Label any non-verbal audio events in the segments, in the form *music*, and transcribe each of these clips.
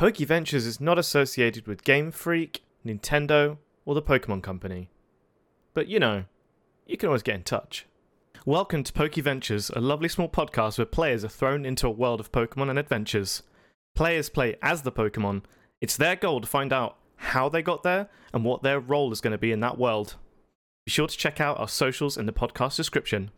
PokeVentures is not associated with Game Freak, Nintendo, or the Pokemon Company. But you know, you can always get in touch. Welcome to PokeVentures, a lovely small podcast where players are thrown into a world of Pokemon and adventures. Players play as the Pokemon. It's their goal to find out how they got there and what their role is going to be in that world. Be sure to check out our socials in the podcast description.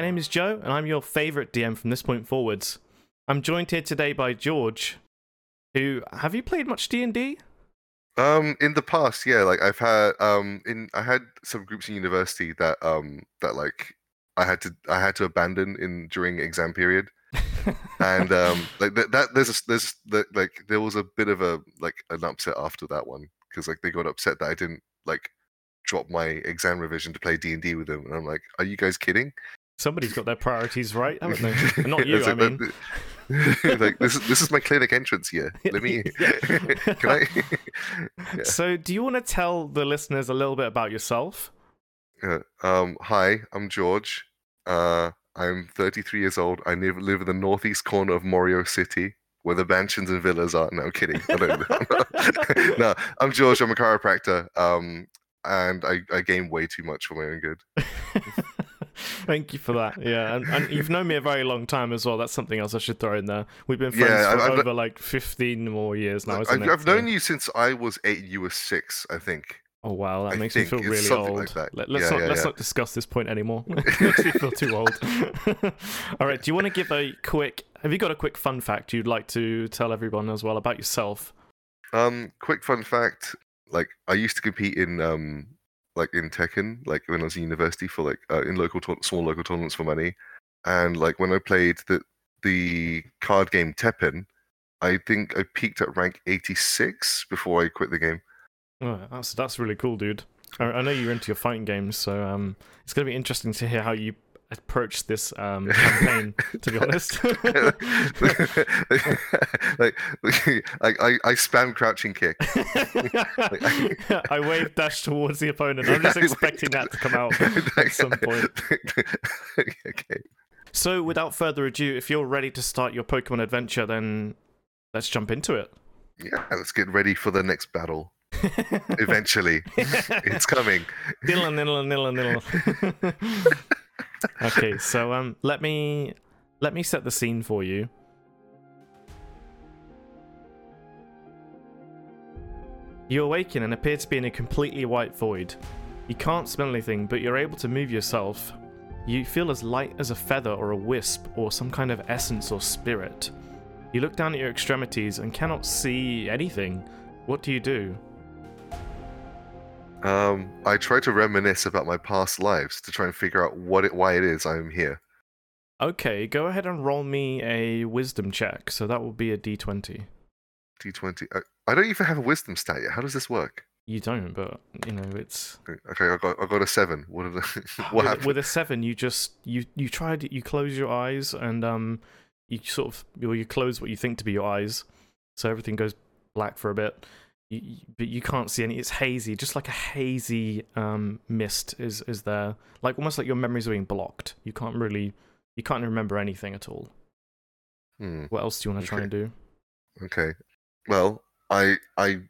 My name is Joe, and I'm your favorite DM from this point forwards. I'm joined here today by George, who have you played much D and D? Um, in the past, yeah, like I've had um in I had some groups in university that um that like I had to I had to abandon in during exam period. *laughs* and um like that, that there's a there's that like there was a bit of a like an upset after that one because like they got upset that I didn't like drop my exam revision to play D&D with them and I'm like are you guys kidding Somebody's got their priorities right, haven't they? *laughs* Not you, I mean. *laughs* like this is this is my clinic entrance here. Let me. *laughs* can I? yeah. So, do you want to tell the listeners a little bit about yourself? Uh, um, hi, I'm George. Uh, I'm 33 years old. I live, live in the northeast corner of Morio City, where the mansions and villas are. No, I'm kidding. I don't, no, I'm George. I'm a chiropractor. Um, and I, I gain way too much for my own good. *laughs* Thank you for that. Yeah, and, and, you've known me a very long time as well. That's something else I should throw in there. We've been friends yeah, for I've, over I've, like fifteen more years now. I've, I've known you since I was eight. You were six, I think. Oh wow, that I makes me feel really old. Like Let, us yeah, not yeah, let's yeah. not discuss this point anymore. it *laughs* *laughs* makes me feel too old. All right, do you want to give a quick? Have you got a quick fun fact you'd like to tell everyone as well about yourself? Um, quick fun fact. Like I used to compete in um like in Tekken, like when I was in university for like uh, in local to- small local tournaments for money, and like when I played the the card game Teppen, I think I peaked at rank 86 before I quit the game. Oh, that's that's really cool, dude. I, I know you're into your fighting games, so um, it's gonna be interesting to hear how you approach this um, *laughs* campaign. to be honest, *laughs* *laughs* like, like I, I spam crouching kick. I wave dash towards the opponent. I'm just expecting that to come out at some point. okay. So, without further ado, if you're ready to start your Pokemon adventure, then let's jump into it. Yeah, let's get ready for the next battle. Eventually, it's coming. Nilla, nilla, nilla, nilla okay, so um, let me let me set the scene for you. You awaken and appear to be in a completely white void. You can't smell anything, but you're able to move yourself. You feel as light as a feather or a wisp or some kind of essence or spirit. You look down at your extremities and cannot see anything. What do you do? Um, I try to reminisce about my past lives to try and figure out what it, why it is I'm here. Okay, go ahead and roll me a wisdom check. So that will be a d20. D20. I, I don't even have a wisdom stat yet. How does this work? You don't, but you know it's. Okay, I got I got a seven. What, are the, *laughs* what with, happened? With a seven, you just you you tried you close your eyes and um you sort of well, you close what you think to be your eyes, so everything goes black for a bit you, but you can't see any. It's hazy, just like a hazy um, mist is is there, like almost like your memories are being blocked. You can't really, you can't remember anything at all. Hmm. What else do you want to okay. try and do? Okay, well, I I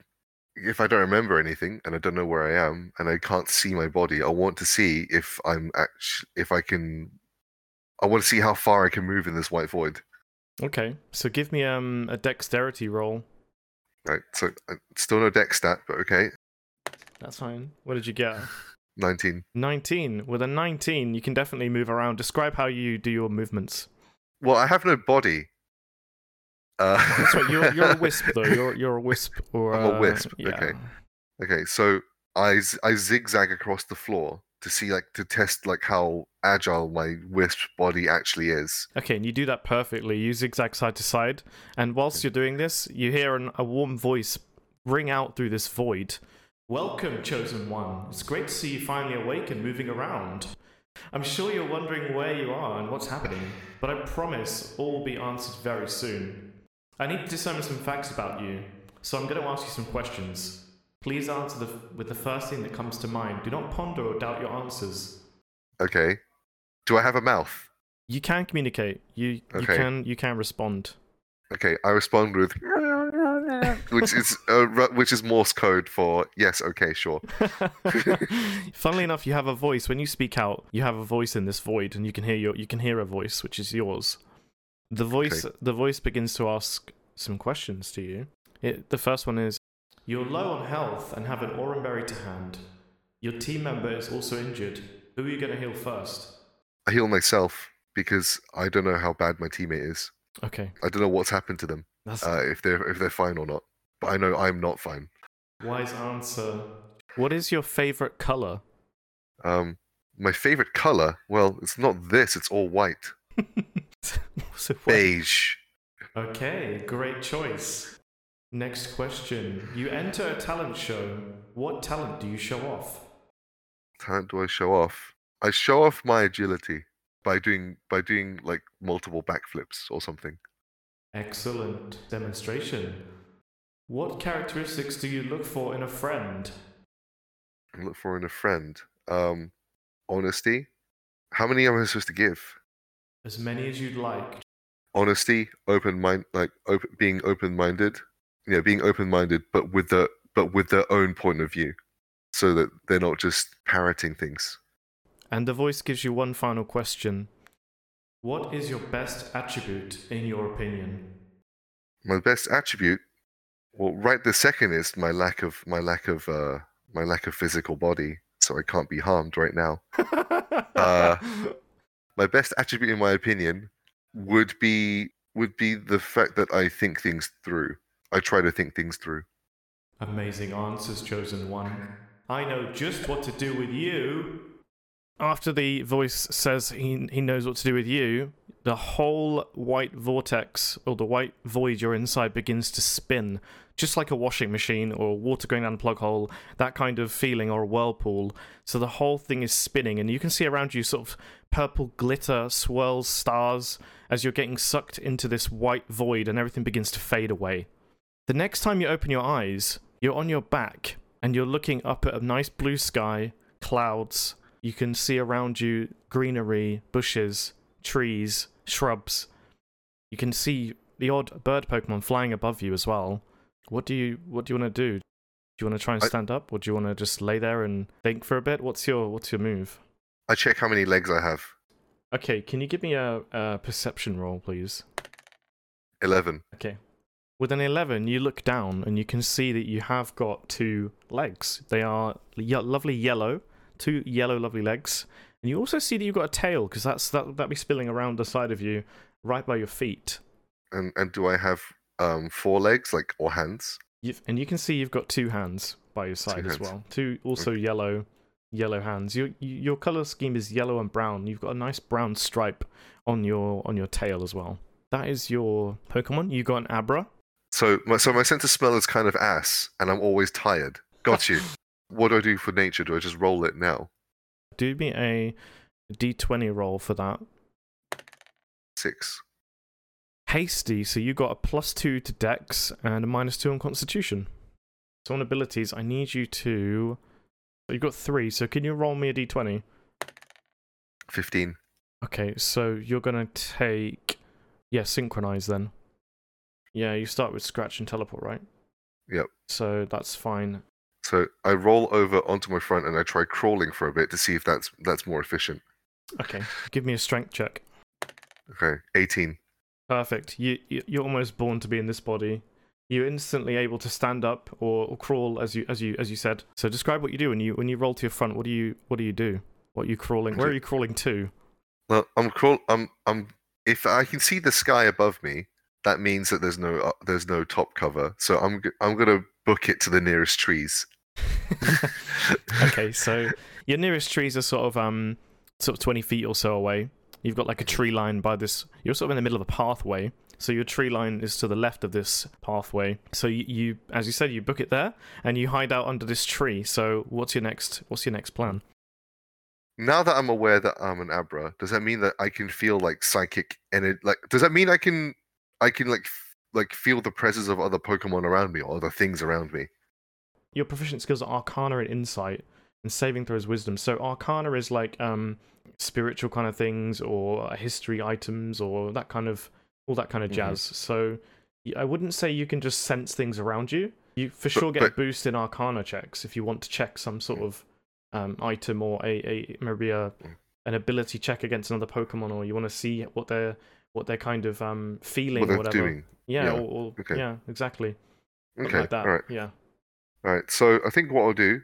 if I don't remember anything and I don't know where I am and I can't see my body, I want to see if I'm actually if I can. I want to see how far I can move in this white void. Okay, so give me um a dexterity roll. Right, so uh, still no Dex stat, but okay. That's fine. What did you get? *laughs* 19. 19. With a 19, you can definitely move around. Describe how you do your movements. Well, I have no body. Uh... That's right. You're, you're a *laughs* wisp, though. You're you're a wisp, or I'm a wisp. Yeah. Okay. Okay. So I I zigzag across the floor to see like to test like how agile my wisp body actually is. Okay, and you do that perfectly. You zigzag side to side, and whilst you're doing this, you hear an, a warm voice ring out through this void, Welcome, Chosen One. It's great to see you finally awake and moving around. I'm sure you're wondering where you are and what's happening, but I promise all will be answered very soon. I need to discern some facts about you, so I'm going to ask you some questions. Please answer the, with the first thing that comes to mind. Do not ponder or doubt your answers. Okay. Do I have a mouth? You can communicate. You you Okay. can you can respond. Okay, I respond with *laughs* which is uh, which is Morse code for yes. Okay, sure. *laughs* Funnily enough, you have a voice. When you speak out, you have a voice in this void, and you can hear your you can hear a voice, which is yours. The voice the voice begins to ask some questions to you. It, the first one is, "You're low on health and have an Oranberry to hand. Your team member is also injured. Who are you going to heal first? I heal myself because I don't know how bad my teammate is. Okay, I don't know what's happened to them. Uh, if they're if they're fine or not. But I know I'm not fine. wise answer. What is your favorite color? Um, my favorite color. Well, it's not this. It's all white. *laughs* So Beige. Okay, great choice. Next question. You enter a talent show. What talent do you show off? Talent do I show off? I show off my agility by doing by doing like multiple backflips or something. Excellent demonstration. What characteristics do you look for in a friend? I look for in a friend. Um, honesty. How many am I supposed to give? As many as you'd like. Honesty, open mind, like open, being open, being open-minded. Yeah, being open-minded, but with the but with their own point of view, so that they're not just parroting things. And the voice gives you one final question. What is your best attribute in your opinion? My best attribute, well, right this second is my lack of my lack of uh my lack of physical body, so I can't be harmed right now. *laughs* Uh, my best attribute in my opinion would be would be the fact that I think things through. I try to think things through. Amazing answers, chosen one. I know just what to do with you. After the voice says he, he knows what to do with you, the whole white vortex or the white void you're inside begins to spin, just like a washing machine or water going down a plug hole, that kind of feeling, or a whirlpool. So the whole thing is spinning, and you can see around you sort of purple glitter swirls stars as you're getting sucked into this white void, and everything begins to fade away. The next time you open your eyes, you're on your back and you're looking up at a nice blue sky, clouds. You can see around you greenery, bushes, trees, shrubs. You can see the odd bird Pokemon flying above you as well. What do you what do you want to do? Do you want to try and I- stand up or do you want to just lay there and think for a bit? What's your what's your move? I check how many legs I have. Okay, can you give me a, a perception roll, please? Eleven. Okay. With an 11, you look down and you can see that you have got two legs. They are lovely yellow, two yellow lovely legs. And you also see that you've got a tail because that's that that be spilling around the side of you, right by your feet. And and do I have um four legs like or hands? You've, and you can see you've got two hands by your side as hands. well. Two also yellow, yellow hands. Your your color scheme is yellow and brown. You've got a nice brown stripe on your on your tail as well. That is your Pokemon. You got an Abra. So my so my sense of smell is kind of ass, and I'm always tired. Got you. *laughs* what do I do for nature? Do I just roll it now? Do me a d20 roll for that. Six. Hasty, so you got a plus two to Dex and a minus two on Constitution. So on abilities, I need you to. You've got three, so can you roll me a d20? Fifteen. Okay, so you're gonna take. Yeah, synchronize then. Yeah, you start with scratch and teleport, right? Yep. So that's fine. So I roll over onto my front and I try crawling for a bit to see if that's that's more efficient. Okay, give me a strength check. Okay, eighteen. Perfect. You, you you're almost born to be in this body. You're instantly able to stand up or, or crawl as you as you as you said. So describe what you do when you when you roll to your front. What do you what do you do? What are you crawling? Where are you crawling to? Well, I'm crawl. I'm I'm. If I can see the sky above me, that means that there's no uh, there's no top cover. So I'm g- I'm gonna book it to the nearest trees. *laughs* okay, so your nearest trees are sort of um sort of twenty feet or so away. You've got like a tree line by this. You're sort of in the middle of a pathway. So your tree line is to the left of this pathway. So you, you as you said, you book it there and you hide out under this tree. So what's your next what's your next plan? Now that I'm aware that I'm an Abra, does that mean that I can feel like psychic and it like does that mean I can I can like f- like feel the presence of other Pokemon around me or other things around me? Your proficient skills are Arcana and Insight, and saving Throws Wisdom. So Arcana is like um spiritual kind of things or history items or that kind of all that kind of Mhm. jazz. So I wouldn't say you can just sense things around you. You for sure get a but- boost in Arcana checks if you want to check some sort of um, item or a, a maybe a Mm. an ability check against another Pokemon, or you want to see what they're what they're kind of um feeling What or whatever. doing. Yeah, Yeah, Or, or- okay. yeah, exactly. Something Okay. like that. All right. Yeah. All right. So I think what I'll do.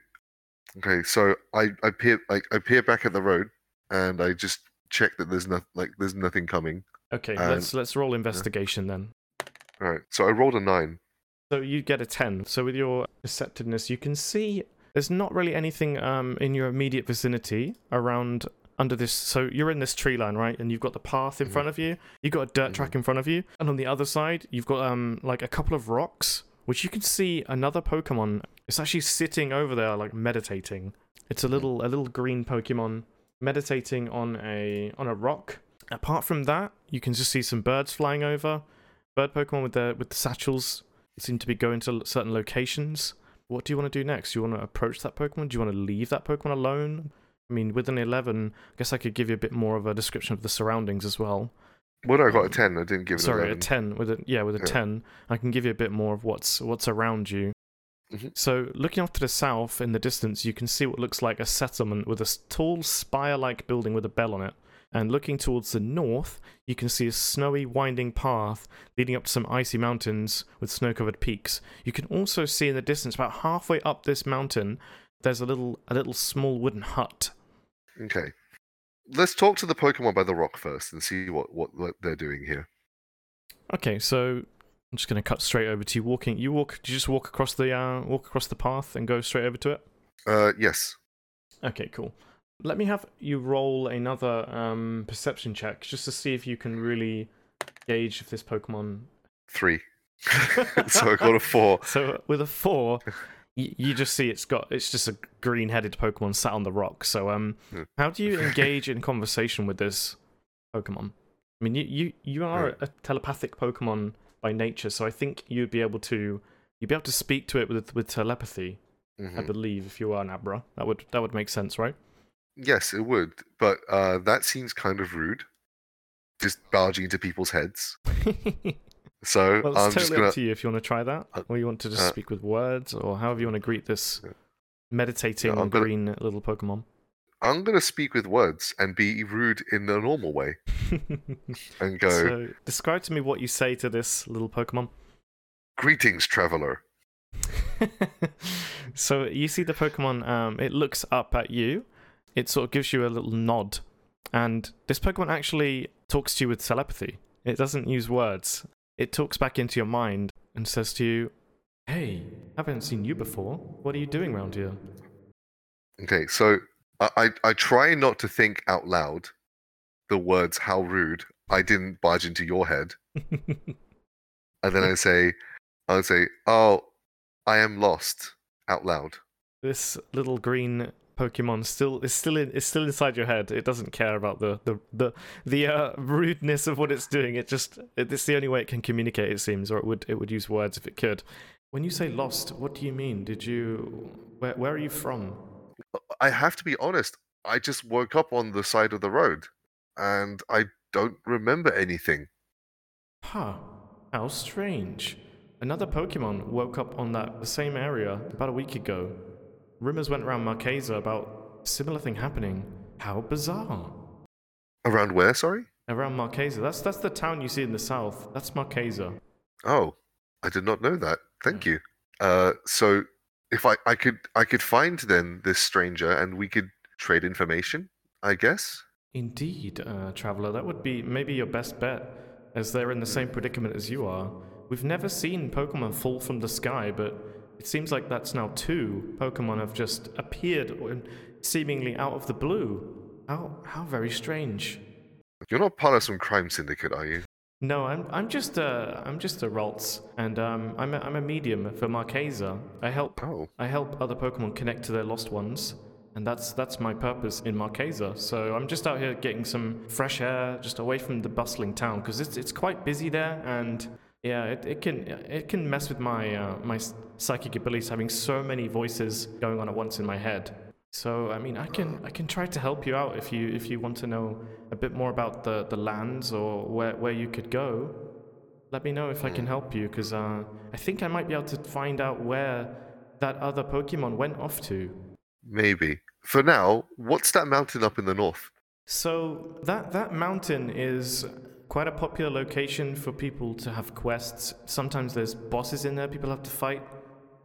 Okay. So I I peer like I peer back at the road and I just check that there's no like there's nothing coming. Okay, And- let's let's roll investigation then. All right. So I rolled a nine. So you get a 10. So with your perceptiveness, you can see there's not really anything um, in your immediate vicinity around under this. So you're in this tree line, right? And you've got the path in Mhm. front of you. You've got a dirt track in front of you. And on the other side, you've got um like a couple of rocks, which you can see another Pokemon. It's actually sitting over there, like meditating. It's a little a little green Pokemon meditating on a on a rock. Apart from that, you can just see some birds flying over. Bird Pokemon with the with the satchels seem to be going to certain locations. What do you want to do next? Do you want to approach that Pokemon? Do you want to leave that Pokemon alone? I mean, with an 11, I guess I could give you a bit more of a description of the surroundings as well. What I got a Um, ten. I didn't give it Sorry, an a 10 with a yeah, with a Yeah. 10, I can give you a bit more of what's what's around you. Mhm. So, looking off to the south in the distance, you can see what looks like a settlement with a tall spire-like building with a bell on it. And looking towards the north, you can see a snowy, winding path leading up to some icy mountains with snow-covered peaks. You can also see in the distance, about halfway up this mountain, there's a little, a little small wooden hut. Okay. Let's talk to the Pokemon by the rock first and see what, what, what they're doing here. Okay, so I'm just gonna cut straight over to you walking. You walk. Do you just walk across the uh, walk across the path and go straight over to it? Uh, yes. Okay, cool. Let me have you roll another um, perception check just to see if you can really gauge if this Pokemon. Three. *laughs* *laughs* so I got a four. So with a four, you, you just see it's got it's just a green-headed Pokemon sat on the rock. So um, Hmm. how do you *laughs* engage in conversation with this Pokemon? I mean, you you you are Hmm. a telepathic Pokemon by nature, so I think you'd be able to you'd be able to speak to it with with telepathy. I Mhm. believe if you are an Abra, that would that would make sense, right? Yes, it would, but uh, that seems kind of rude. Just barging into people's heads. *laughs* So Well, it's I'm totally just gonna. up to you if you want to try that, Uh, or you want to just uh, speak with words, or however you want to greet this meditating I'm gonna- green little Pokemon. I'm gonna speak with words and be rude in the normal way *laughs* and go. so, describe to me what you say to this little Pokemon. Greetings, traveler. *laughs* so you see the Pokemon. Um, it looks up at you. It sort of gives you a little nod, and this Pokemon actually talks to you with telepathy. It doesn't use words. It talks back into your mind and says to you, "Hey, haven't seen you before. What are you doing around here?" Okay, so I, I I try not to think out loud the words "how rude." I didn't barge into your head, *laughs* and then I say, I would say, "Oh, I am lost." Out loud. this little green Pokemon still is still in, is still inside your head. It doesn't care about the the the the uh, rudeness of what it's doing. It just it, it's the only way it can communicate. It seems, or it would it would use words if it could. When you say lost, what do you mean? Did you where where are you from? I have to be honest. I just woke up on the side of the road, and I don't remember anything. Huh? How strange. Another Pokemon woke up on that same area about a week ago. Rumors went around Marquesa about similar thing happening. How bizarre. Around where? Sorry. Around Marquesa. That's that's the town you see in the south. That's Marquesa. Oh, I did not know that. Thank you. Uh, so if I, I could I could find then this stranger and we could trade information, I guess. Indeed, uh, traveler. That would be maybe your best bet, as they're in the same predicament as you are. We've never seen Pokemon fall from the sky, but it seems like that's now two Pokemon have just appeared seemingly out of the blue. How how very strange. You're not part of some crime syndicate, are you? No, I'm I'm just a I'm just a Ralts, and um, I'm a, I'm a medium for Marquesa. I help Oh, I help other Pokemon connect to their lost ones, and that's that's my purpose in Marquesa. So I'm just out here getting some fresh air, just away from the bustling town, because it's it's quite busy there, and yeah, it, it can it can mess with my uh, my psychic abilities, having so many voices going on at once in my head. So I mean, I can I can try to help you out if you if you want to know a bit more about the the lands or where where you could go. Let me know if I can help you, because uh, I think I might be able to find out where that other Pokemon went off to. maybe. For now, what's that mountain up in the north? So that that mountain is quite a popular location for people to have quests. Sometimes there's bosses in there people have to fight.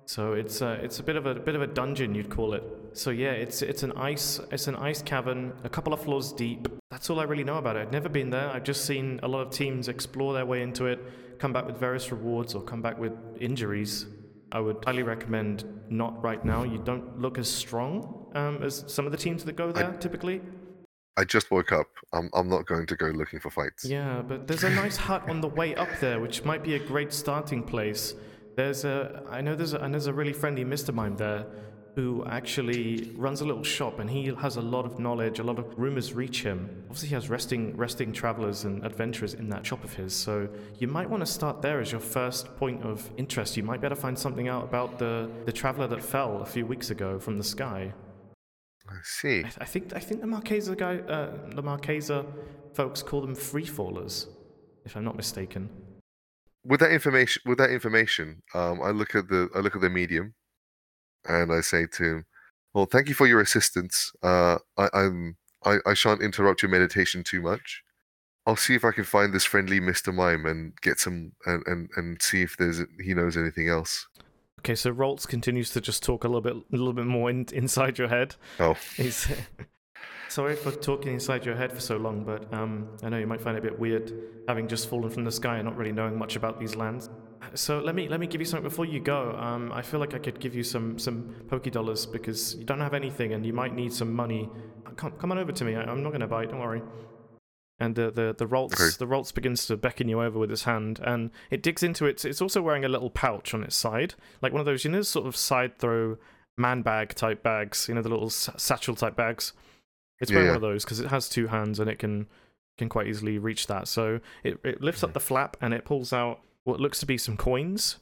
So it's a, it's a bit of a, bit of a dungeon you'd call it. So yeah, it's it's an ice it's an ice cavern, a couple of floors deep. That's all I really know about it. I've never been there. I've just seen a lot of teams explore their way into it, come back with various rewards or come back with injuries. I would highly recommend not right now. You don't look as strong um, as some of the teams that go there typically. I just woke up. I'm, I'm not going to go looking for fights. Yeah, but there's a nice hut on the way up there, which might be a great starting place. There's a, I know there's a, and there's a really friendly Mr. Mime there, who actually runs a little shop, and he has a lot of knowledge. A lot of rumors reach him. Obviously, he has resting, resting travelers and adventurers in that shop of his. So you might want to start there as your first point of interest. You might be able to find something out about the the traveler that fell a few weeks ago from the sky. I see. I, th- I think I think the Marquesa guy, uh, the Marquesa folks call them freefallers, if I'm not mistaken. With that information, with that information, um, I look at the I look at the medium, and I say to him, "Well, thank you for your assistance. Uh, I, I'm I, I shan't interrupt your meditation too much. I'll see if I can find this friendly Mister Mime and get some and, and, and see if there's he knows anything else." Okay, so Ralts continues to just talk a little bit, a little bit more in, inside your head. Oh, He's *laughs* sorry for talking inside your head for so long, but um, I know you might find it a bit weird having just fallen from the sky and not really knowing much about these lands. So let me let me give you something before you go. Um, I feel like I could give you some some Poké dollars because you don't have anything and you might need some money. Come, come on over to me. I, I'm not going to bite. Don't worry. And the the the Ralts Okay. the Ralts begins to beckon you over with his hand, and it digs into it. It's also wearing a little pouch on its side, like one of those you know sort of side throw man bag type bags. You know the little s- satchel type bags. It's wearing yeah. one of those because it has two hands and it can can quite easily reach that. So it, it lifts up the flap and it pulls out what looks to be some coins.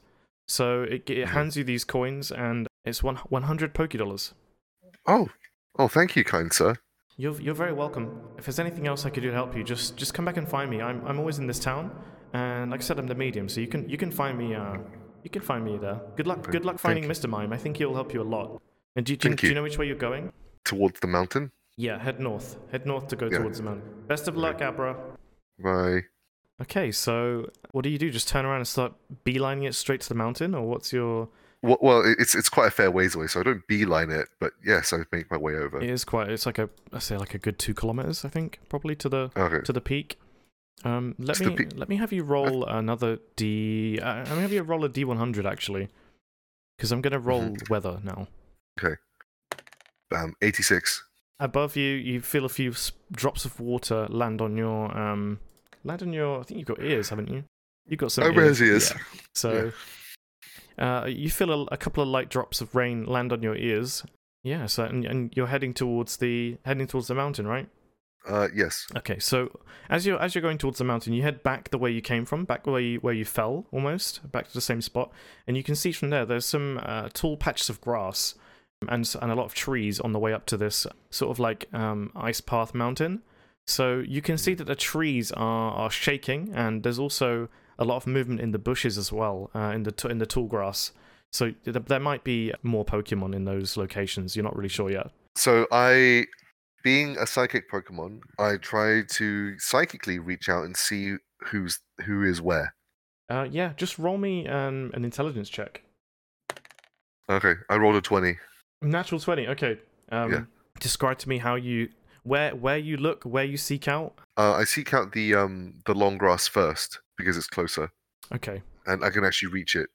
So it, it Mhm. hands you these coins and it's one 100 Poké dollars. oh, oh! Thank you, kind sir. You're, you're very welcome. If there's anything else I could do to help you, just just come back and find me. I'm, I'm always in this town, and like I said, I'm the medium, so you can you can find me. Uh, you can find me there. Good luck. Good luck finding. Mr. Mime. I think he'll help you a lot. And do, do, Thank do you you. know which way you're going? Towards the mountain. Yeah, head north. Head north to go Yeah. towards the mountain. Best of luck, Abra. Bye. Okay, so what do you do? Just turn around and start beelining it straight to the mountain, or what's your? Well, well, it's it's quite a fair ways away, so I don't beeline it, but yes, I make my way over. It is quite. It's like a. I say like a good two kilometers, I think, probably to the Okay. to the peak. Um, let me peak. let me have you roll another d. Uh, I'm gonna have you roll a d100 actually, because I'm gonna roll Mm-hmm. weather now. Okay. Um, 86. Above you, you feel a few drops of water land on your um land on your. I think you've got ears, haven't you? You've got some. Over his ears. Yeah. So, uh, you feel a, a couple of light drops of rain land on your ears. Yeah. So, and, and you're heading towards the heading towards the mountain, right? Uh, yes. Okay, so as you're as you're going towards the mountain, you head back the way you came from, back where you where you fell, almost back to the same spot, and you can see from there there's some uh, tall patches of grass and and a lot of trees on the way up to this sort of like um, ice path mountain. So you can see that the trees are are shaking, and there's also a lot of movement in the bushes as well, uh, in the t- in the tall grass. So th- there might be more Pokemon in those locations. You're not really sure yet. So I, being a psychic Pokemon, I try to psychically reach out and see who's who is where. Uh, yeah, just roll me um, an intelligence check. Okay, I rolled a 20. Natural twenty. Okay. Um, Yeah. Describe to me how you where where you look, where you seek out. Uh, I seek out the um the long grass first because it's closer Okay. and I can actually reach it.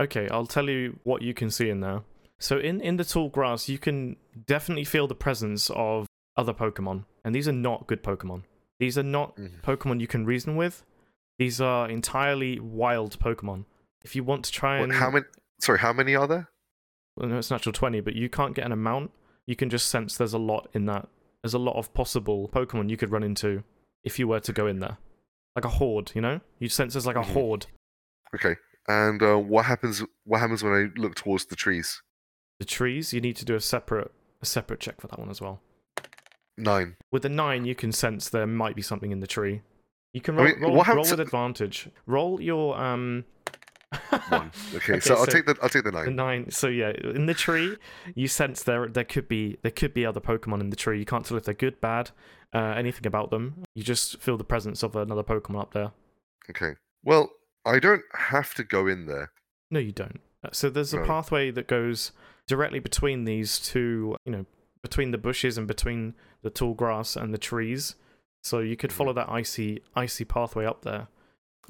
Okay. I'll tell you what you can see in there. So in in the tall grass, you can definitely feel the presence of other Pokemon, and these are not good Pokemon. These are not Mhm. Pokemon you can reason with. These are entirely wild Pokemon. If you want to try What, and how many? Sorry, how many are there? well, no, it's natural 20, but you can't get an amount. You can just sense there's a lot in that. There's a lot of possible Pokemon you could run into if you were to go in there. Like a horde, you know? You sense there's like a Mhm. horde. Okay. And uh, what happens? What happens when I look towards the trees? The trees, you need to do a separate a separate check for that one as well. Nine. With the nine, you can sense there might be something in the tree. You can I roll, mean, roll, roll happens- with advantage. Roll your um. One. *laughs* Okay, Okay, so I'll take the I'll take the The nine. nine. So yeah, in the tree, you sense there there could be there could be other Pokemon in the tree. You can't tell if they're good, bad, uh, anything about them. You just feel the presence of another Pokemon up there. Okay. Well, I don't have to go in there. No, you don't. Uh, So there's a No. pathway that goes directly between these two, you know, between the bushes and between the tall grass and the trees. So you could Mhm. follow that icy, icy pathway up there.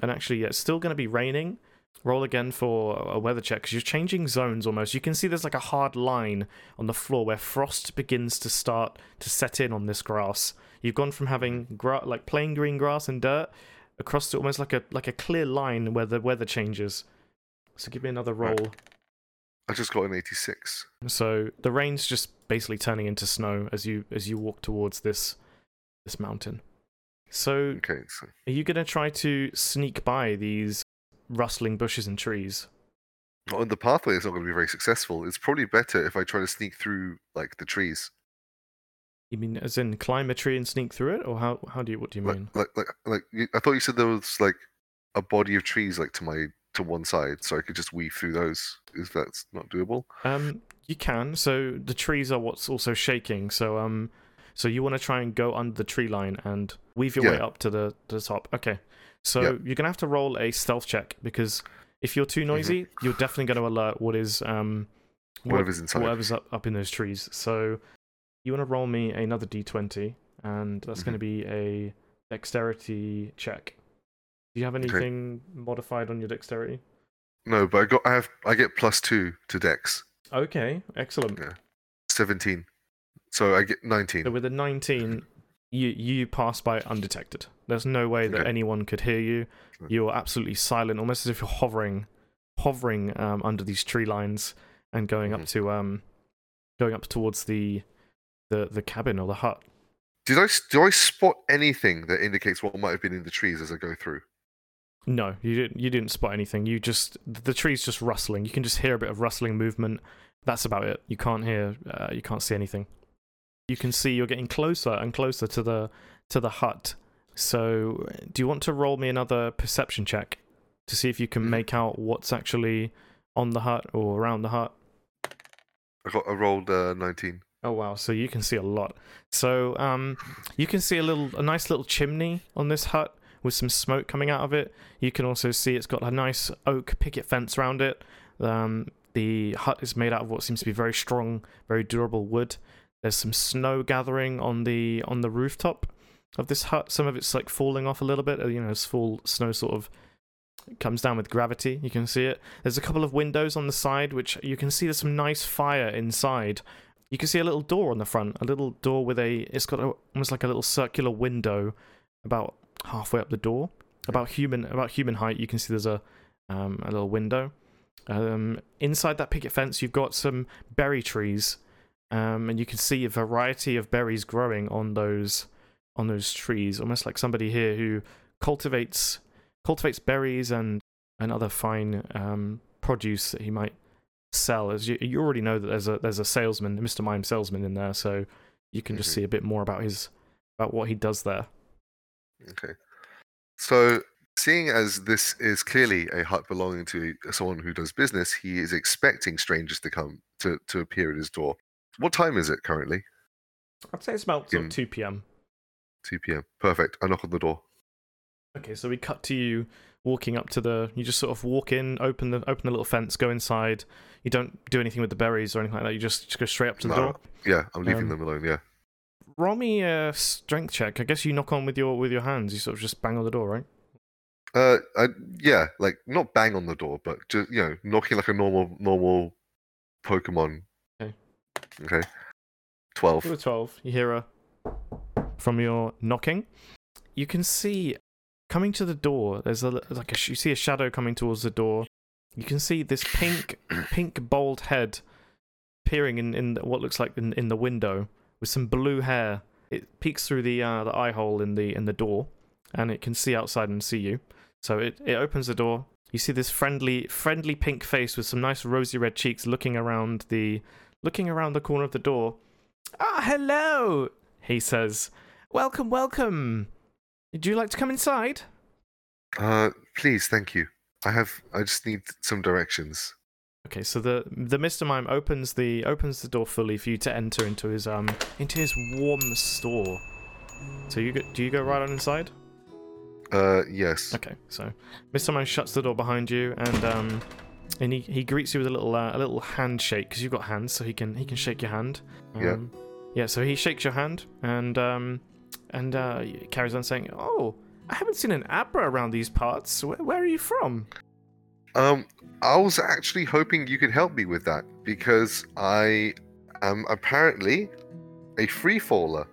And actually, yeah, it's still going to be raining. Roll again for a weather check because you're changing zones almost. You can see there's like a hard line on the floor where frost begins to start to set in on this grass. You've gone from having gra- like plain green grass and dirt across to almost like a like a clear line where the weather changes. So give me another roll. Right. I just got an eighty-six. So the rain's just basically turning into snow as you as you walk towards this this mountain. So Okay. So are you gonna try to sneak by these rustling bushes and trees? on the pathway, it's not going to be very successful. It's probably better if I try to sneak through like the trees. You mean as in climb a tree and sneak through it, or how how do you what do you Like, mean? like, like, like. I thought you said there was like a body of trees like to my to one side, so I could just weave through those. Is that not doable? Um, you can. So the trees are what's also shaking. So um, so you want to try and go under the tree line and weave your way up to the to the top. Okay. So Yeah. you're gonna have to roll a stealth check because if you're too noisy, you're definitely going to alert what is um what- Whatever's inside. whatever's up up in those trees. So you want to roll me another d20, and that's Mm-hmm. going to be a dexterity check. Do you have Okay. anything modified on your dexterity? No, but I got. I have. I get plus two to Dex. Okay, excellent. Yeah. Seventeen. So I get nineteen. So with a 19, you you pass by undetected. There's no way that Okay. anyone could hear you. Sure. You're absolutely silent, almost as if you're hovering, hovering um, under these tree lines and going up Mhm. to um, going up towards the the the cabin or the hut. Did I? Do I spot anything that indicates what might have been in the trees as I go through? No, you didn't. You didn't spot anything. You just the tree's just rustling. You can just hear a bit of rustling movement. That's about it. You can't hear. Uh, you can't see anything. You can see you're getting closer and closer to the to the hut. So, do you want to roll me another perception check to see if you can Mhm. make out what's actually on the hut or around the hut? I got. I rolled uh, nineteen. Oh wow! So you can see a lot. So um, you can see a little, a nice little chimney on this hut with some smoke coming out of it. You can also see it's got a nice oak picket fence around it. Um, the hut is made out of what seems to be very strong, very durable wood. There's some snow gathering on the on the rooftop of this hut. Some of it's like falling off a little bit. uh, You know, as fall snow sort of comes down with gravity. You can see it. There's a couple of windows on the side, which you can see there's some nice fire inside. You can see a little door on the front, a little door with a. It's got a, almost like a little circular window, about halfway up the door, about human about human height. You can see there's a um, a little window. Um, inside that picket fence, you've got some berry trees, um, and you can see a variety of berries growing on those on those trees. Almost like somebody here who cultivates cultivates berries and and other fine um, produce that he might sell. As you, you already know that there's a there's a salesman, Mr. Mime salesman in there, so you can just Mhm. see a bit more about his about what he does there. Okay. So, seeing as this is clearly a hut belonging to someone who does business, he is expecting strangers to come to, to appear at his door. What time is it currently? I'd say it's about sort of In- 2 p.m. 2 p.m. Perfect. I knock on the door. Okay, so we cut to you walking up to the. You just sort of walk in, open the open the little fence, go inside. You don't do anything with the berries or anything like that. You just, just go straight up to the No. door. Yeah, I'm leaving Um, them alone. Yeah. Roll me a strength check. I guess you knock on with your with your hands. You sort of just bang on the door, right? Uh, I, yeah, like not bang on the door, but just you know, knocking like a normal normal Pokemon. Okay. Okay. Twelve. With a 12, you hear a from your knocking. You can see coming to the door. There's a like a you see a shadow coming towards the door. You can see this pink *coughs* pink bald head peering in in what looks like in, in the window with some blue hair. It peeks through the uh, the eye hole in the in the door, and it can see outside and see you. So it, it opens the door. You see this friendly friendly pink face with some nice rosy red cheeks looking around the looking around the corner of the door. Ah, hello, he says. Welcome, welcome. Would you like to come inside? Uh, please, thank you. I have. I just need some directions. Okay, so the the Mr. Mime opens the opens the door fully for you to enter into his um into his warm store. So you go, do you go right on inside? Uh, yes. Okay, so Mr. Mime shuts the door behind you and um and he, he greets you with a little uh, a little handshake because you've got hands, so he can he can shake your hand. Um, Yeah. Yeah. So he shakes your hand and um and uh carries on saying, "Oh, I haven't seen an Abra around these parts. Where, where are you from?" Um, I was actually hoping you could help me with that because I am apparently a free faller,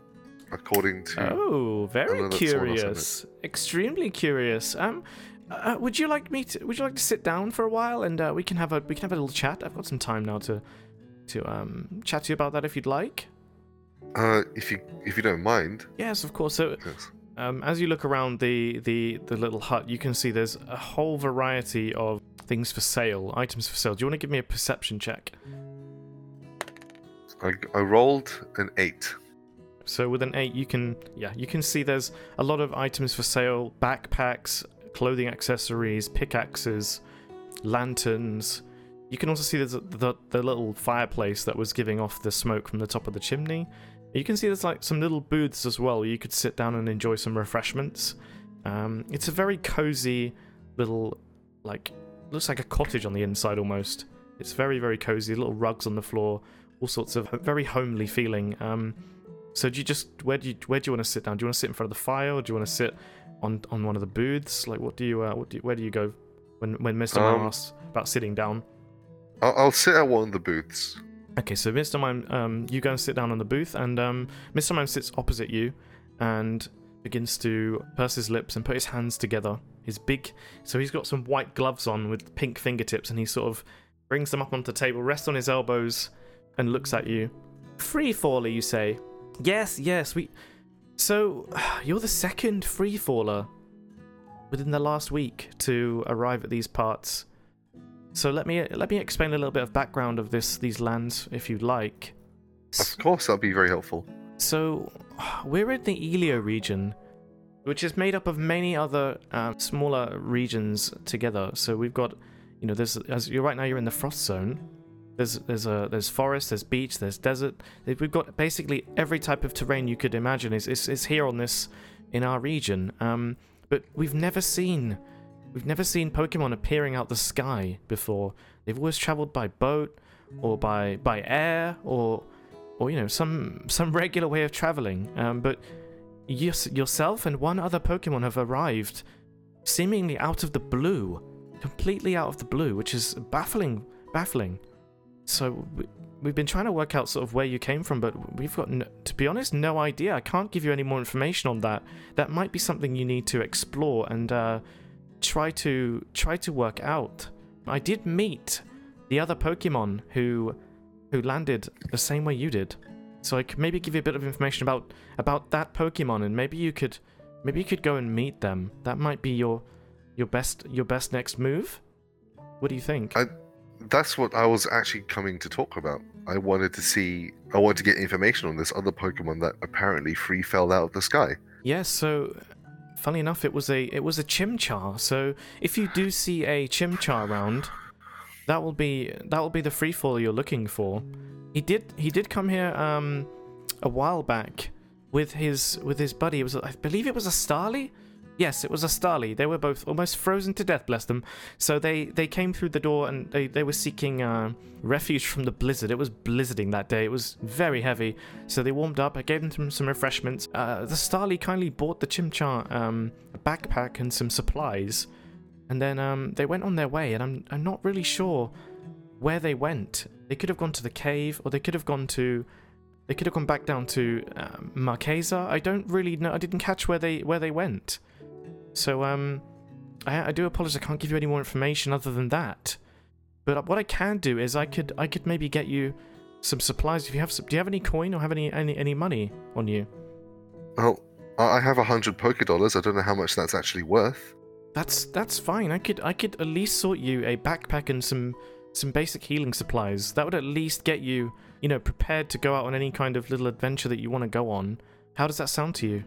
according to. Oh, very know that's someone else, isn't it? curious. Extremely curious. Um, uh, would you like me to? Would you like to sit down for a while and uh, we can have a we can have a little chat? I've got some time now to to um chat to you about that if you'd like. Uh, if you if you don't mind. Yes, of course. So, Yes. um, as you look around the the the little hut, you can see there's a whole variety of things for sale, items for sale. Do you want to give me a perception check? I, I rolled an eight. So with an eight, you can yeah, you can see there's a lot of items for sale: backpacks, clothing accessories, pickaxes, lanterns. You can also see there's the the little fireplace that was giving off the smoke from the top of the chimney. You can see there's like some little booths as well. Where you could sit down and enjoy some refreshments. Um, it's a very cozy little, like, looks like a cottage on the inside almost. It's very very cozy. Little rugs on the floor, all sorts of very homely feeling. Um, so do you just where do you where do you want to sit down? Do you want to sit in front of the fire, or do you want to sit on on one of the booths? Like, what do you uh, what do you, where do you go when when Mister Mime Um, asks about sitting down? I'll, I'll sit at one of the booths. Okay, so Mr. Mime, um, you go and sit down on the booth, and um, Mr. Mime sits opposite you and begins to purse his lips and put his hands together. His big, so he's got some white gloves on with pink fingertips, and he sort of brings them up onto the table, rests on his elbows, and looks at you. Free faller, you say? Yes, yes. We. So *sighs* you're the second free faller within the last week to arrive at these parts. So let me let me explain a little bit of background of this these lands, if you'd like. Of course, that'll be very helpful. So *sighs* we're in the Elio region, which is made up of many other um, smaller regions together. So we've got, you know, there's as you're right now you're in the frost zone. There's there's a there's forest, there's beach, there's desert. We've got basically every type of terrain you could imagine is is, is here on this in our region. Um, but we've never seen we've never seen Pokemon appearing out the sky before. They've always traveled by boat or by by air or or you know some some *laughs* regular way of traveling. Um, but you, yourself and one other Pokemon have arrived, seemingly out of the blue, completely out of the blue, which is baffling, baffling. So we, we've been trying to work out sort of where you came from, but we've got, no, to be honest, no idea. I can't give you any more information on that. That might be something you need to explore and uh, try to try to work out. I did meet the other Pokemon who who landed the same way you did. So I could maybe give you a bit of information about about that Pokemon, and maybe you could maybe you could go and meet them. That might be your your best your best next move. What do you think? I- That's what I was actually coming to talk about. I wanted to see, I wanted to get information on this other Pokemon that apparently free fell out of the sky. Yes, so funny enough, it was a it was a Chimchar. So if you do see a Chimchar around, that will be that will be the free fall you're looking for. He did he did come here um a while back with his with his buddy. It was I believe it was a Starly. Yes, it was a Starly. They were both almost frozen to death, bless them. So they they came through the door and they they were seeking uh, refuge from the blizzard. It was blizzarding that day. It was very heavy. So they warmed up. I gave them some, some refreshments. Uh, the Starly kindly bought the Chimchar um, a backpack and some supplies, and then um, they went on their way. And I'm I'm not really sure where they went. They could have gone to the cave, or they could have gone to. They could have gone back down to uh, Marquesa. I don't really know. I didn't catch where they where they went. So um, I, I do apologize. I can't give you any more information other than that. But what I can do is I could I could maybe get you some supplies. If you have some, do you have any coin or have any any any money on you? Well, I I have a hundred Poké dollars. I don't know how much that's actually worth. That's that's fine. I could I could at least sort you a backpack and some some basic healing supplies. That would at least get you, you know, prepared to go out on any kind of little adventure that you want to go on. How does that sound to you?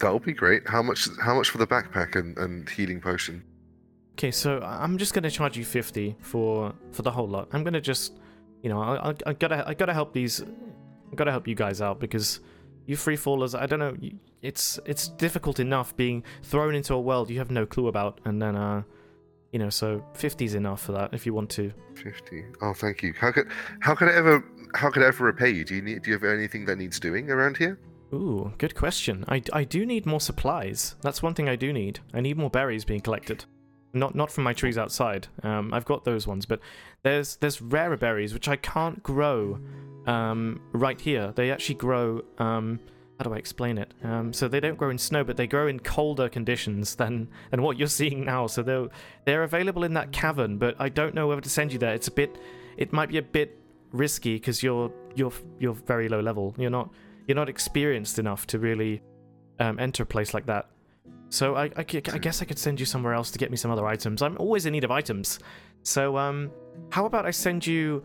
That would be great. How much? How much for the backpack and, and healing potion? Okay, so I'm just gonna charge you fifty for for the whole lot. I'm gonna just, you know, I, I, I gotta I gotta help these, I gotta help you guys out because you free fallers. I don't know. It's it's difficult enough being thrown into a world you have no clue about, and then uh, you know, so 50's enough for that if you want to. Fifty. Oh, thank you. How could how could I ever how could I ever repay you? Do you need do you have anything that needs doing around here? Ooh, good question. I, I do need more supplies. That's one thing I do need. I need more berries being collected. Not not from my trees outside. Um, I've got those ones, but there's there's rarer berries which I can't grow um, right here. They actually grow. Um, how do I explain it? Um, so they don't grow in snow, but they grow in colder conditions than than what you're *laughs* seeing now. So they're they're available in that cavern, but I don't know whether to send you there. It's a bit. It might be a bit risky because you're you're you're very low level. You're not you're not experienced enough to really um, enter a place like that. So I guess I could send you somewhere else to get me some other items. I'm always in need of items. So um, how about I send you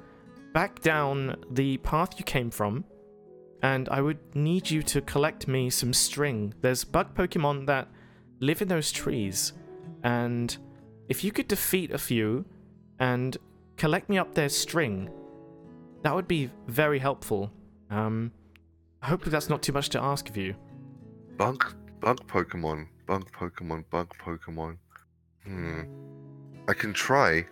back down the path you came from, and I would need you to collect me some string. There's bug Pokemon that live in those trees, and if you could defeat a few and collect me up their string, that would be very helpful. Um, hopefully that's not too much to ask of you. Bug bug Pokemon. Bug Pokemon. Bug Pokemon. Hmm. I can try,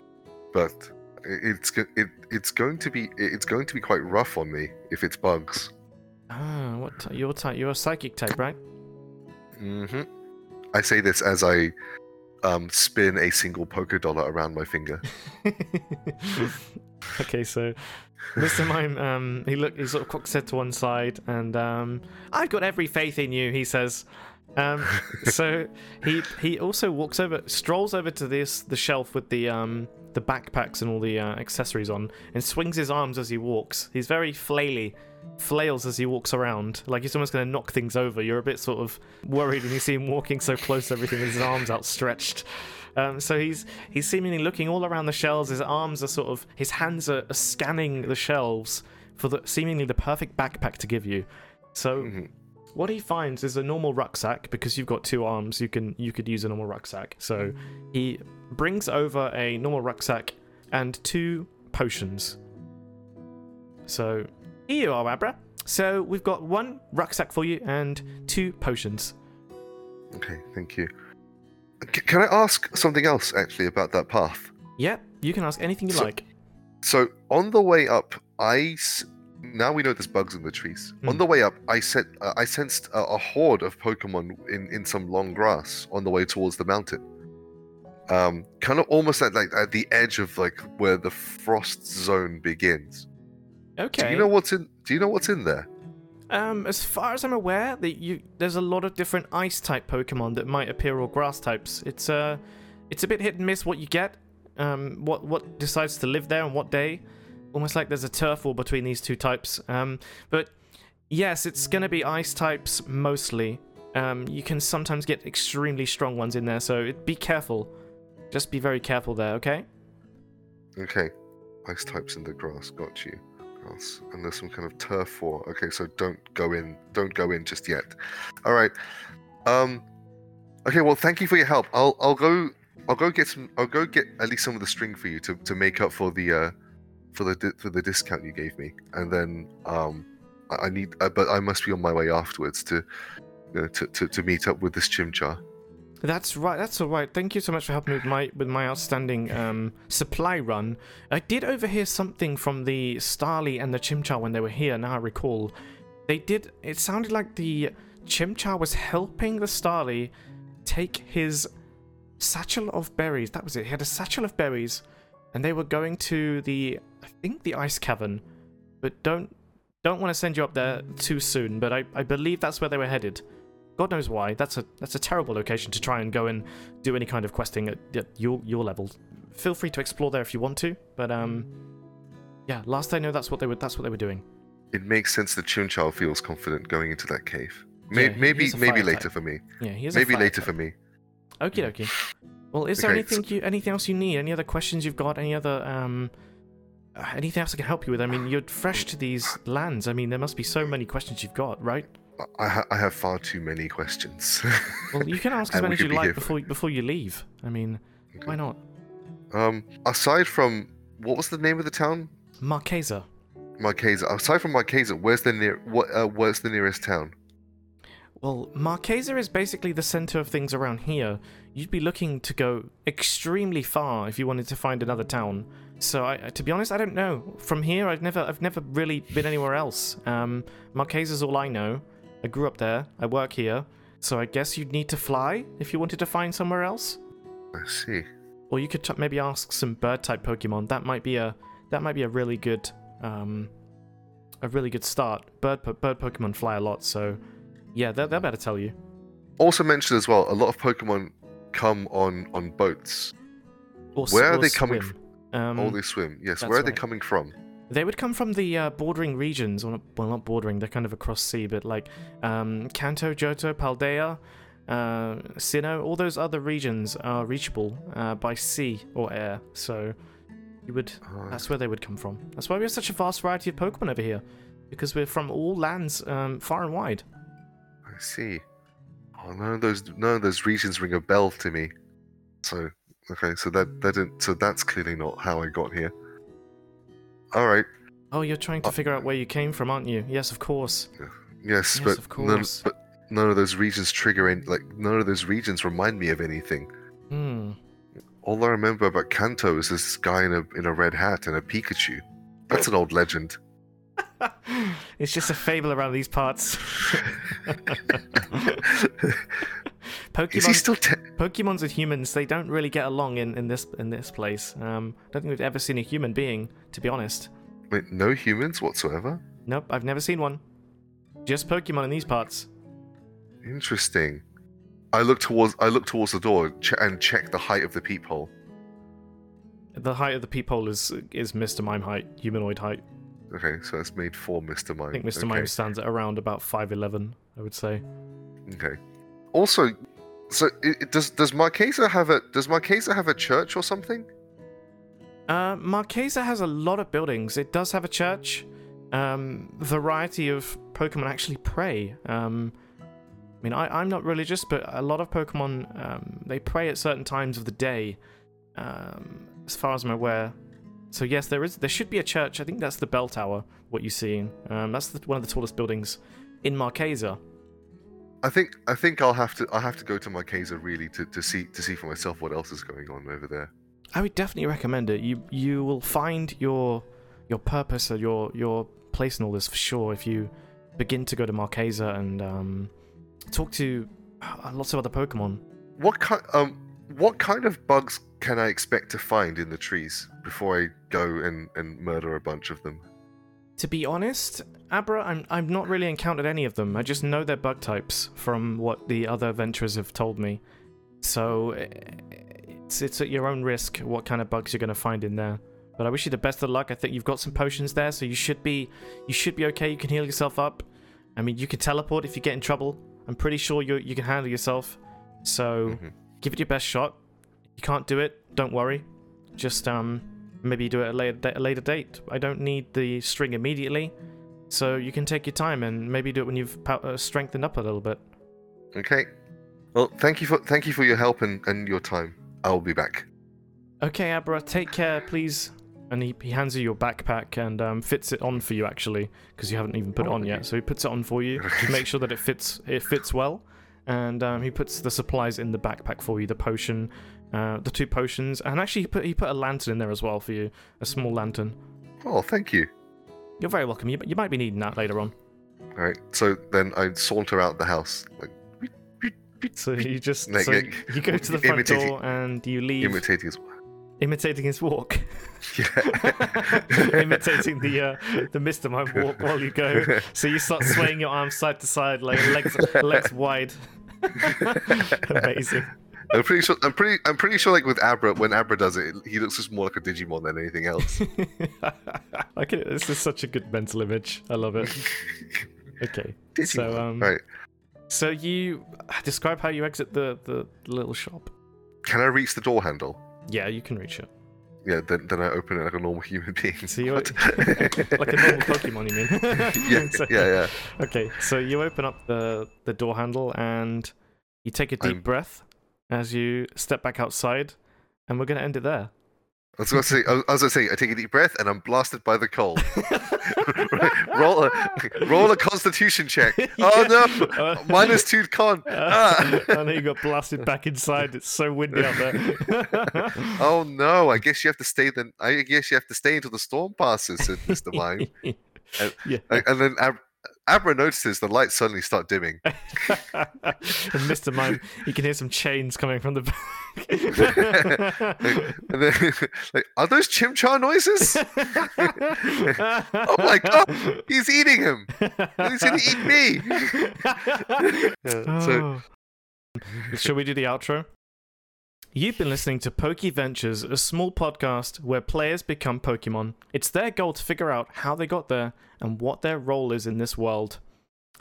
but it's it it's going to be it's going to be quite rough on me if it's bugs. Ah, what ty- your type? You're a psychic type, right? Mm-hmm. I say this as I um, spin a single Poké dollar around my finger. *laughs* okay, so Mr. Mime, um, he look, he sort of cocks head to one side, and um, I've got every faith in you, he says. Um, *laughs* so he he also walks over, strolls over to this the shelf with the um the backpacks and all the uh, accessories on, and swings his arms as he walks. He's very flaily, flails as he walks around, like he's almost going to knock things over. You're a bit sort of worried when you see him walking so close to everything with his arms outstretched. Um, so he's he's seemingly looking all around the shelves. His arms are sort of his hands are, are scanning the shelves for the seemingly the perfect backpack to give you. So Mhm. what he finds is a normal rucksack because you've got two arms. You can you could use a normal rucksack. So he brings over a normal rucksack and two potions. So here you are, Abra. So we've got one rucksack for you and two potions. Okay, thank you. C- can I ask something else actually about that path? Yep, you can ask anything you So- like. So on the way up, I s- now we know there's bugs in the trees. On Hmm. the way up, I said uh, I sensed a, a horde of Pokemon in in some long grass on the way towards the mountain. Um, kind of almost at like at the edge of like where the frost zone begins. Okay. Do you know what's in? Do you know what's in there? Um, as far as I'm aware, that you there's a lot of different ice type Pokemon that might appear or grass types. It's uh, it's a bit hit and miss what you get. Um, what what decides to live there and what day. Almost like there's a turf war between these two types. Um, but yes, it's gonna be ice types mostly. Um, you can sometimes get extremely strong ones in there, so it, be careful. Just be very careful there, okay? Okay, ice types in the grass. Got you. Grass, and there's some kind of turf war. Okay, so don't go in. Don't go in just yet. All right. Um. Okay. Well, thank you for your help. I'll I'll go. I'll go get some. I'll go get at least some of the string for you to, to make up for the uh for the for the discount you gave me, and then um I, I need. Uh, but I must be on my way afterwards to. You know, to, to, to meet up with this chimchar. That's right. That's all right. Thank you so much for helping me with my with my outstanding um, supply run. I did overhear something from the Starly and the Chimchar when they were here. Now I recall, they did. It sounded like the Chimchar was helping the Starly take his satchel of berries. That was it. He had a satchel of berries, and they were going to the I think the ice cavern. But don't don't want to send you up there too soon. But I I believe that's where they were headed. God knows why. That's a that's a terrible location to try and go and do any kind of questing at, at your your level. Feel free to explore there if you want to, but um, yeah. Last I know, that's what they were that's what they were doing. It makes sense that Chimchar feels confident going into that cave. May- Yeah, maybe maybe later type. for me. Yeah, he Maybe later type. for me. Okie dokie. Well, is there Okay, anything you anything else you need? Any other questions you've got? Any other um uh, anything else I can help you with? I mean, you're fresh to these lands. I mean, there must be so many questions you've got, right? I, ha- I have far too many questions. *laughs* Well, you can ask as many as you be like before before you leave. I mean, why not? um, aside from what was the name of the town? Marquesa. Marquesa. Aside from Marquesa, where's the near what? Uh, where's the nearest town? Well, Marquesa is basically the center of things around here. You'd be looking to go extremely far if you wanted to find another town. So, I, to be honest, I don't know. From here, I've never, I've never really been anywhere else. Um, Marquesa's all I know. I grew up there. I work here. So I guess you'd need to fly if you wanted to find somewhere else. I see. Or you could t- maybe ask some bird type Pokemon. That might be a, that might be a really good, um, a really good start. Bird, po- bird Pokemon fly a lot, so yeah, they're, they're better tell you. Also mentioned as well, a lot of Pokemon come on on boats. Or, Where are or they coming swim. Um, oh, they swim. Yes. Where are they coming from? They would come from the uh, bordering regions, or not, well, not bordering. They're kind of across sea, but like um, Kanto, Johto, Paldea, uh, Sinnoh. All those other regions are reachable uh, by sea or air. So you would. That's where they would come from. That's why we have such a vast variety of Pokemon over here, because we're from all lands, um, far and wide. I see. Oh, none of those none of those regions ring a bell to me. So okay, so that that didn't, so that's clearly not how I got here. All right. Oh, you're trying to Uh, figure out where you came from, aren't you? Yes, of course. Yes, Yes, but of none but none of those regions trigger any like none of those regions remind me of anything. Hmm. All I remember about Kanto is this guy in a in a red hat and a Pikachu. That's an old legend. *laughs* it's just a fable around these parts. *laughs* *laughs* Pokemon, is he still te- Pokemons and humans, they don't really get along in, in this in this place. Um, I don't think we've ever seen a human being, to be honest. Wait, no humans whatsoever? Nope, I've never seen one. Just Pokemon in these parts. Interesting. I look towards I look towards the door ch- and check the height of the peephole. The height of the peephole is is Mr. Mime height, humanoid height. Okay, so that's made for Mr. Mime. I think Mr. okay. Mime stands at around about 5'11, I would say. Okay. Also, so i i- does does Marquesa have a does Marquesa have a church or something? Uh, Marquesa has a lot of buildings. It does have a church. Um, variety of Pokemon actually pray. Um, I mean, I, I'm not religious, but a lot of Pokemon um, they pray at certain times of the day, um, as far as I'm aware. So yes, there is. There should be a church. I think that's the bell tower. What you see. Um, that's the, one of the tallest buildings in Marquesa. I think I think I'll have to I'll have to go to Marquesa really to, to see to see for myself what else is going on over there. I would definitely recommend it. You you will find your your purpose or your your place in all this for sure if you begin to go to Marquesa and um, talk to uh, lots of other Pokemon. What kind um what kind of bugs can I expect to find in the trees before I go and, and murder a bunch of them? To be honest, Abra, I'm I've not really encountered any of them. I just know their bug types from what the other adventurers have told me. So eh, it's it's at your own risk what kind of bugs you're going to find in there. But I wish you the best of luck. I think you've got some potions there, so you should be you should be okay. You can heal yourself up. I mean, you can teleport if you get in trouble. I'm pretty sure you you can handle yourself. So Mhm. give it your best shot. You can't do it, don't worry. Just um maybe do it at a later, a later date. I don't need the string immediately, so you can take your time and maybe do it when you've uh, strengthened up a little bit. Okay. Well, thank you for thank you for your help and, and your time. I'll be back. Okay, Abra, take care, please. And he, he hands you your backpack and um, fits it on for you actually, because you haven't even put it Oh, on okay. yet. So he puts it on for you to make sure that it fits it fits well, and um, he puts the supplies in the backpack for you, the potion, uh, the two potions, and actually he put he put a lantern in there as well for you, a small lantern. Oh, thank you. You're very welcome. You, you might be needing that later on. All right. So then I saunter out the house, like So you just Like, so like, you go to the front door and you leave. imitating. His... walk. imitating his walk, Yeah. *laughs* imitating the uh, the Mr. Mime walk while you go. So you start swaying your arms side to side, like legs legs wide. *laughs* *laughs* Amazing. I'm pretty sure. I'm pretty. I'm pretty sure. Like with Abra, when Abra does it, he looks just more like a Digimon than anything else. *laughs* I can, this is such a good mental image. I love it. *laughs* Okay. So um, right. so you describe how you exit the the little shop. Can I reach the door handle? Yeah, you can reach it. Yeah. Then, then I open it like a normal human being. So you're *laughs* like a normal Pokemon, you mean? yeah. So- Yeah. Yeah. Okay, so you open up the the door handle and you take a deep I'm- breath as you step back outside, and we're gonna end it there. I was going to say. I was I going to say. I take a deep breath and I'm blasted by the cold. *laughs* roll a roll a Constitution check. *laughs* Oh no! Uh, Minus two con. *laughs* Ah. I know you got blasted back inside. It's so windy out there. Oh no! I guess you have to stay. Then I guess you have to stay until the storm passes," said Mister Mime. yeah. And and then Ab- Abra notices the lights suddenly start dimming. *laughs* and Mr. Mime, you can hear some chains coming from the back. *laughs* then, like, are those chimchar noises? *laughs* oh my god! He's eating him. He's gonna eat me. Yeah, so Oh. Shall we do the outro? You've been listening to Poke Ventures, a small podcast where players become Pokemon. It's their goal to figure out how they got there and what their role is in this world.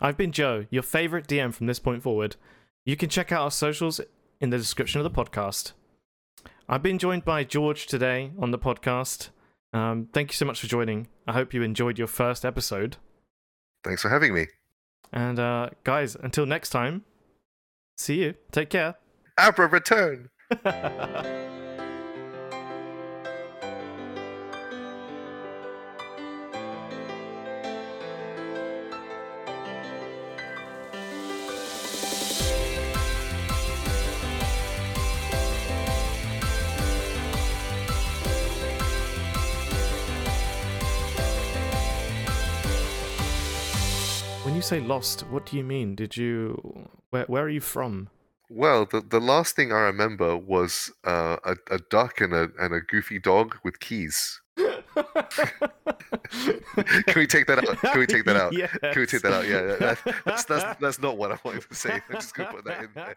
I've been Joe, your favorite DM from this point forward. You can check out our socials in the description of the podcast. I've been joined by George today on the podcast. Um, thank you so much for joining. I hope you enjoyed your first episode. thanks for having me. And uh, guys, until next time, see you. Take care. Abra return. When you say lost, what do you mean? Did you where where are you from? Well, the, the last thing I remember was uh, a, a duck and a and a goofy dog with keys. *laughs* Can we take that out? Can we take that out? Yes. Can we take that out? Yeah, that, that's, that's that's not what I wanted to say. *laughs* I'm just gonna put that in there.